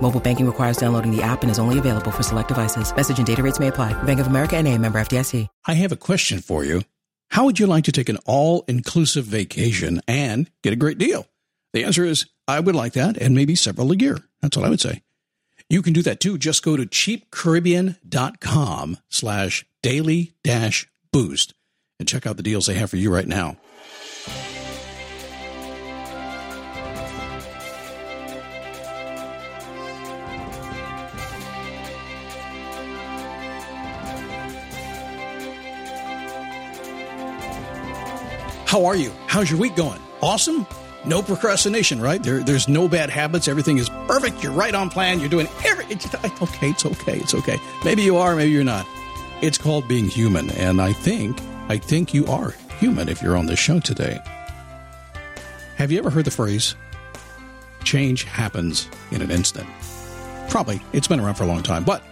Mobile banking requires downloading the app and is only available for select devices. Message and data rates may apply. Bank of America and a member FDIC. I have a question for you. How would you like to take an all-inclusive vacation and get a great deal? The answer is I would like that and maybe several a year. That's what I would say. You can do that too. Just go to cheapcaribbean.com slash daily dash boost and check out the deals they have for you right now. How are you? How's your week going? Awesome? No procrastination, right? There, there's no bad habits. Everything is perfect. You're right on plan. You're doing every. It's, okay, it's okay, it's okay. Maybe you are, maybe you're not. It's called being human, and I think, I think you are human if you're on this show today. Have you ever heard the phrase, change happens in an instant? Probably. It's been around for a long time, but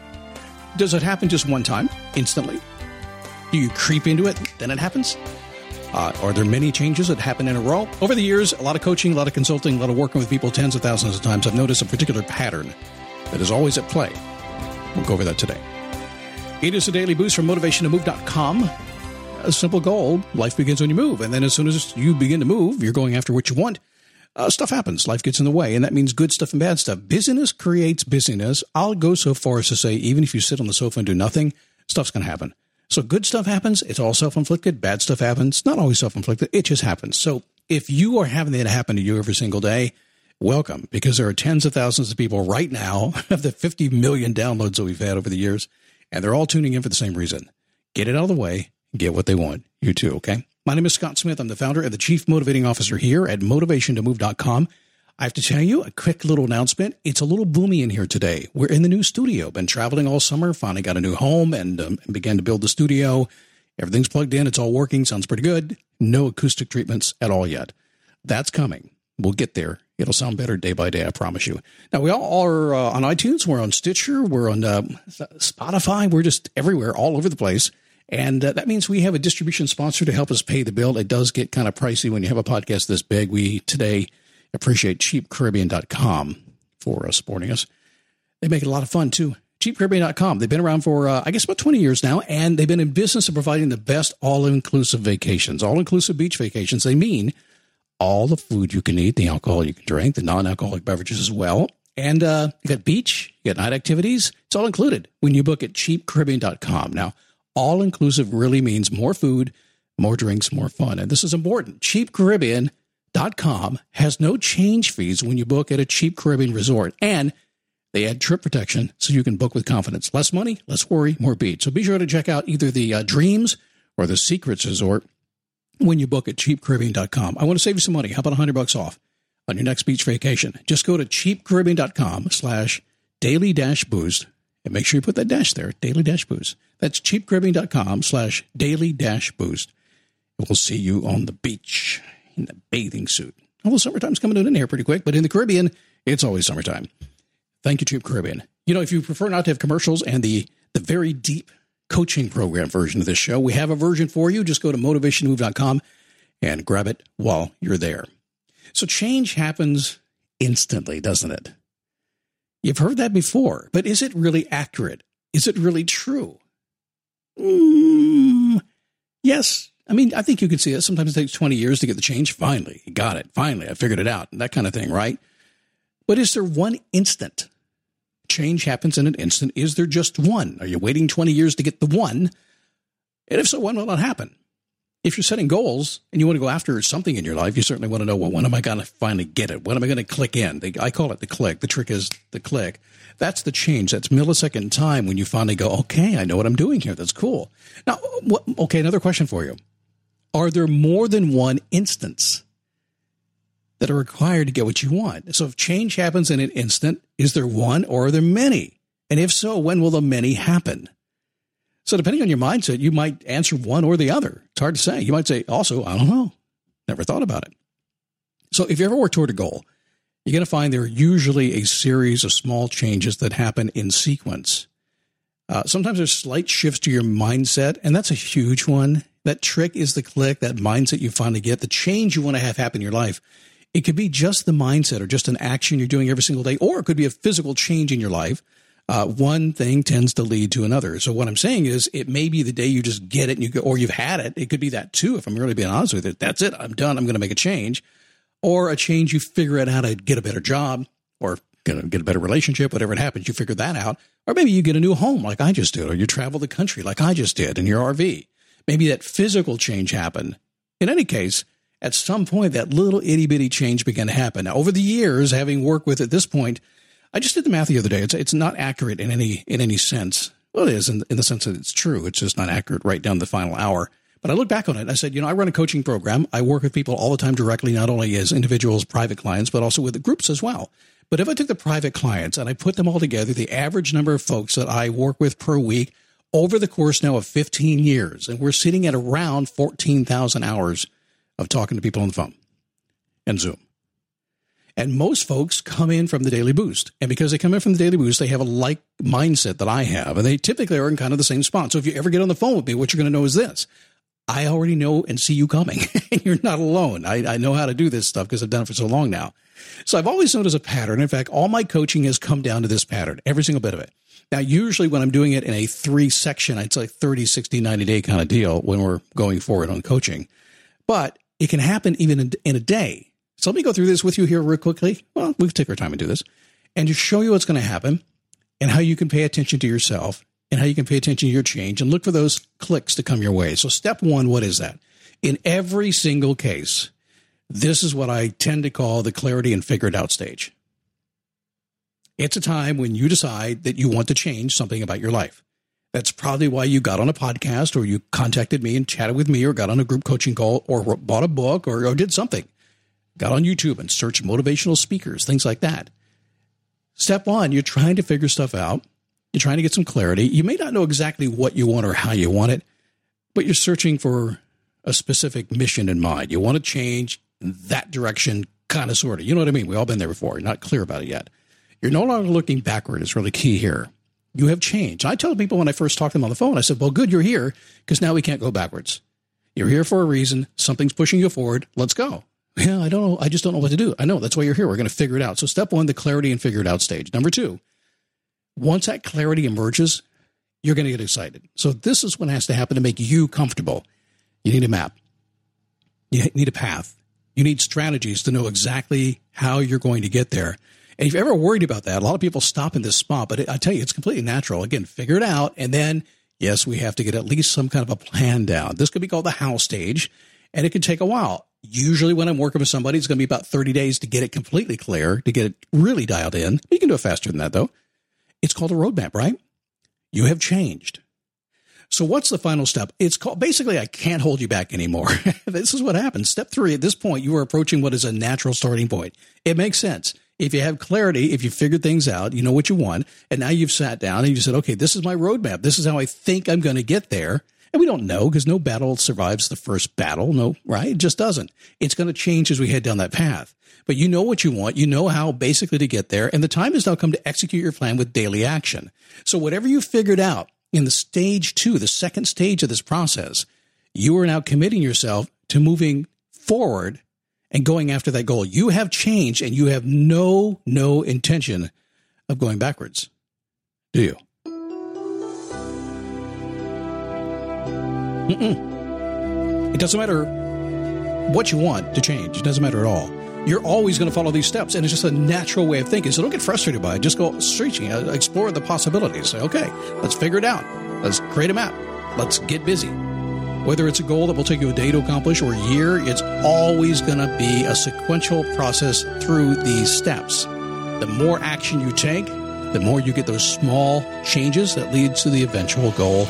does it happen just one time, instantly? Do you creep into it, then it happens? Uh, are there many changes that happen in a row? Over the years, a lot of coaching, a lot of consulting, a lot of working with people tens of thousands of times, I've noticed a particular pattern that is always at play. We'll go over that today. It is a daily boost from motivationtomove.com. A simple goal life begins when you move. And then as soon as you begin to move, you're going after what you want. Uh, stuff happens. Life gets in the way. And that means good stuff and bad stuff. Busyness creates busyness. I'll go so far as to say, even if you sit on the sofa and do nothing, stuff's going to happen. So good stuff happens. It's all self inflicted. Bad stuff happens. Not always self inflicted. It just happens. So if you are having that happen to you every single day, welcome because there are tens of thousands of people right now of the 50 million downloads that we've had over the years, and they're all tuning in for the same reason. Get it out of the way, get what they want. You too, okay? My name is Scott Smith. I'm the founder and the chief motivating officer here at motivationtomove.com. I have to tell you a quick little announcement. It's a little boomy in here today. We're in the new studio. Been traveling all summer. Finally got a new home and, um, began to build the studio. Everything's plugged in. It's all working. Sounds pretty good. No acoustic treatments at all yet. That's coming. We'll get there. It'll sound better day by day. I promise you. Now we all are uh, on iTunes. We're on Stitcher. We're on uh, Spotify. We're just everywhere, all over the place. And uh, that means we have a distribution sponsor to help us pay the bill. It does get kind of pricey when you have a podcast this big. We today appreciate cheapcaribbean.com for uh, supporting us. They make it a lot of fun too. Cheapcaribbean.com. They've been around for, uh, I guess, about 20 years now, and they've been in business of providing the best all inclusive vacations, all inclusive beach vacations. They mean all the food you can eat, the alcohol you can drink, the non alcoholic beverages as well. And uh, you got beach, you got night activities. It's all included when you book at cheapcaribbean.com. Now, all inclusive really means more food, more drinks, more fun. And this is important. Cheap Caribbean com has no change fees when you book at a cheap Caribbean resort, and they add trip protection so you can book with confidence. Less money, less worry, more beach. So be sure to check out either the uh, Dreams or the Secrets Resort when you book at cheapcaribbean.com. I want to save you some money. How about 100 bucks off on your next beach vacation? Just go to cheapcaribbean.com slash daily dash boost and make sure you put that dash there, daily dash boost. That's cheapcaribbean.com slash daily dash boost. We'll see you on the beach in a bathing suit. Although summertime's coming in here pretty quick, but in the Caribbean, it's always summertime. Thank you, Cheap Caribbean. You know, if you prefer not to have commercials and the the very deep coaching program version of this show, we have a version for you. Just go to motivationmove.com and grab it while you're there. So change happens instantly, doesn't it? You've heard that before, but is it really accurate? Is it really true? Mm, yes, I mean, I think you can see it. Sometimes it takes 20 years to get the change. Finally, got it. Finally, I figured it out. That kind of thing, right? But is there one instant? Change happens in an instant. Is there just one? Are you waiting 20 years to get the one? And if so, when will that happen? If you're setting goals and you want to go after something in your life, you certainly want to know, well, when am I going to finally get it? When am I going to click in? I call it the click. The trick is the click. That's the change. That's millisecond time when you finally go, okay, I know what I'm doing here. That's cool. Now, what, okay, another question for you. Are there more than one instance that are required to get what you want? So if change happens in an instant, is there one or are there many? And if so, when will the many happen? So depending on your mindset, you might answer one or the other. It's hard to say. You might say, also, I don't know. Never thought about it. So if you ever work toward a goal, you're going to find there are usually a series of small changes that happen in sequence. Uh, sometimes there's slight shifts to your mindset, and that's a huge one. That trick is the click, that mindset you finally get, the change you want to have happen in your life. It could be just the mindset or just an action you're doing every single day, or it could be a physical change in your life uh, one thing tends to lead to another. So what I'm saying is, it may be the day you just get it and you go, or you've had it. It could be that too. If I'm really being honest with you, that's it. I'm done. I'm going to make a change, or a change you figure out how to get a better job or get a, get a better relationship. Whatever it happens, you figure that out. Or maybe you get a new home like I just did, or you travel the country like I just did in your RV. Maybe that physical change happened. In any case, at some point, that little itty bitty change began to happen. Now, over the years, having worked with at this point I just did the math the other day. It's it's not accurate in any in any sense. Well, it is in, in the sense that it's true. It's just not accurate right down the final hour. But I look back on it. I said, you know, I run a coaching program. I work with people all the time directly, not only as individuals, private clients, but also with the groups as well. But if I took the private clients and I put them all together, the average number of folks that I work with per week over the course now of 15 years, and we're sitting at around 14,000 hours of talking to people on the phone and Zoom. And most folks come in from the Daily Boost. And because they come in from the Daily Boost, they have a like mindset that I have. And they typically are in kind of the same spot. So if you ever get on the phone with me, what you're going to know is this. I already know and see you coming. and you're not alone. I, I know how to do this stuff because I've done it for so long now. So I've always noticed a pattern. In fact, all my coaching has come down to this pattern, every single bit of it. Now, usually when I'm doing it in a three section, it's like 30, 60, 90 day kind of deal when we're going forward on coaching. But it can happen even in, in a day. So let me go through this with you here real quickly. Well, we can take our time and do this and just show you what's going to happen and how you can pay attention to yourself and how you can pay attention to your change and look for those clicks to come your way. So step one, what is that? In every single case, this is what I tend to call the clarity and figure it out stage. It's a time when you decide that you want to change something about your life. That's probably why you got on a podcast or you contacted me and chatted with me or got on a group coaching call or bought a book or, or did something got on YouTube and searched motivational speakers, things like that. Step one, you're trying to figure stuff out. You're trying to get some clarity. You may not know exactly what you want or how you want it, but you're searching for a specific mission in mind. You want to change that direction, kind of, sort of. You know what I mean? We've all been there before. You're not clear about it yet. You're no longer looking backward, It's really key here. You have changed. I tell people when I first talk to them on the phone, I said, Well, good, you're here because now we can't go backwards. You're here for a reason. Something's pushing you forward. Let's go. Yeah, I don't know. I just don't know what to do. I know that's why you're here. We're going to figure it out. So, step one, the clarity and figure it out stage. Number two, once that clarity emerges, you're going to get excited. So, this is what has to happen to make you comfortable. You need a map, you need a path, you need strategies to know exactly how you're going to get there. And if you're ever worried about that, a lot of people stop in this spot, but I tell you, it's completely natural. Again, figure it out. And then, yes, we have to get at least some kind of a plan down. This could be called the how stage, and it could take a while. Usually, when I'm working with somebody, it's going to be about 30 days to get it completely clear, to get it really dialed in. You can do it faster than that, though. It's called a roadmap, right? You have changed. So, what's the final step? It's called basically, I can't hold you back anymore. this is what happens. Step three, at this point, you are approaching what is a natural starting point. It makes sense. If you have clarity, if you figured things out, you know what you want, and now you've sat down and you said, okay, this is my roadmap. This is how I think I'm going to get there. And we don't know because no battle survives the first battle. No, right? It just doesn't. It's going to change as we head down that path. But you know what you want. You know how basically to get there. And the time has now come to execute your plan with daily action. So whatever you figured out in the stage two, the second stage of this process, you are now committing yourself to moving forward and going after that goal. You have changed and you have no, no intention of going backwards. Do you? Mm-mm. It doesn't matter what you want to change. It doesn't matter at all. You're always going to follow these steps, and it's just a natural way of thinking. So don't get frustrated by it. Just go searching, uh, explore the possibilities. Say, okay, let's figure it out. Let's create a map. Let's get busy. Whether it's a goal that will take you a day to accomplish or a year, it's always going to be a sequential process through these steps. The more action you take, the more you get those small changes that lead to the eventual goal.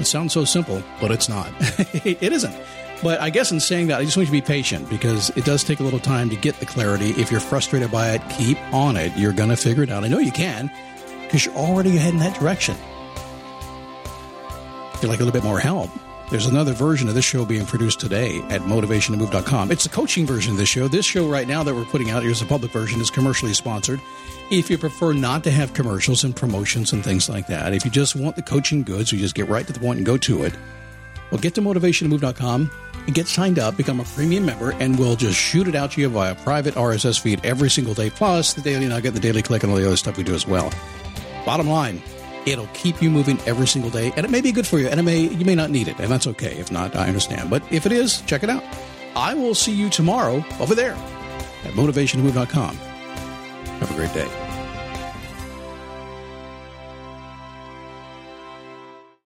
It sounds so simple, but it's not. it isn't. But I guess in saying that, I just want you to be patient because it does take a little time to get the clarity. If you're frustrated by it, keep on it. You're going to figure it out. I know you can because you're already heading that direction. If you'd like a little bit more help, there's another version of this show being produced today at motivationtomove.com. It's the coaching version of this show. This show right now that we're putting out here is a public version, is commercially sponsored. If you prefer not to have commercials and promotions and things like that, if you just want the coaching goods, you just get right to the point and go to it. Well, get to motivationtomove.com and get signed up, become a premium member, and we'll just shoot it out to you via private RSS feed every single day, plus the daily nugget, the daily click, and all the other stuff we do as well. Bottom line, it'll keep you moving every single day, and it may be good for you, and it may you may not need it, and that's okay. If not, I understand. But if it is, check it out. I will see you tomorrow over there at motivationtomove.com. Have a great day.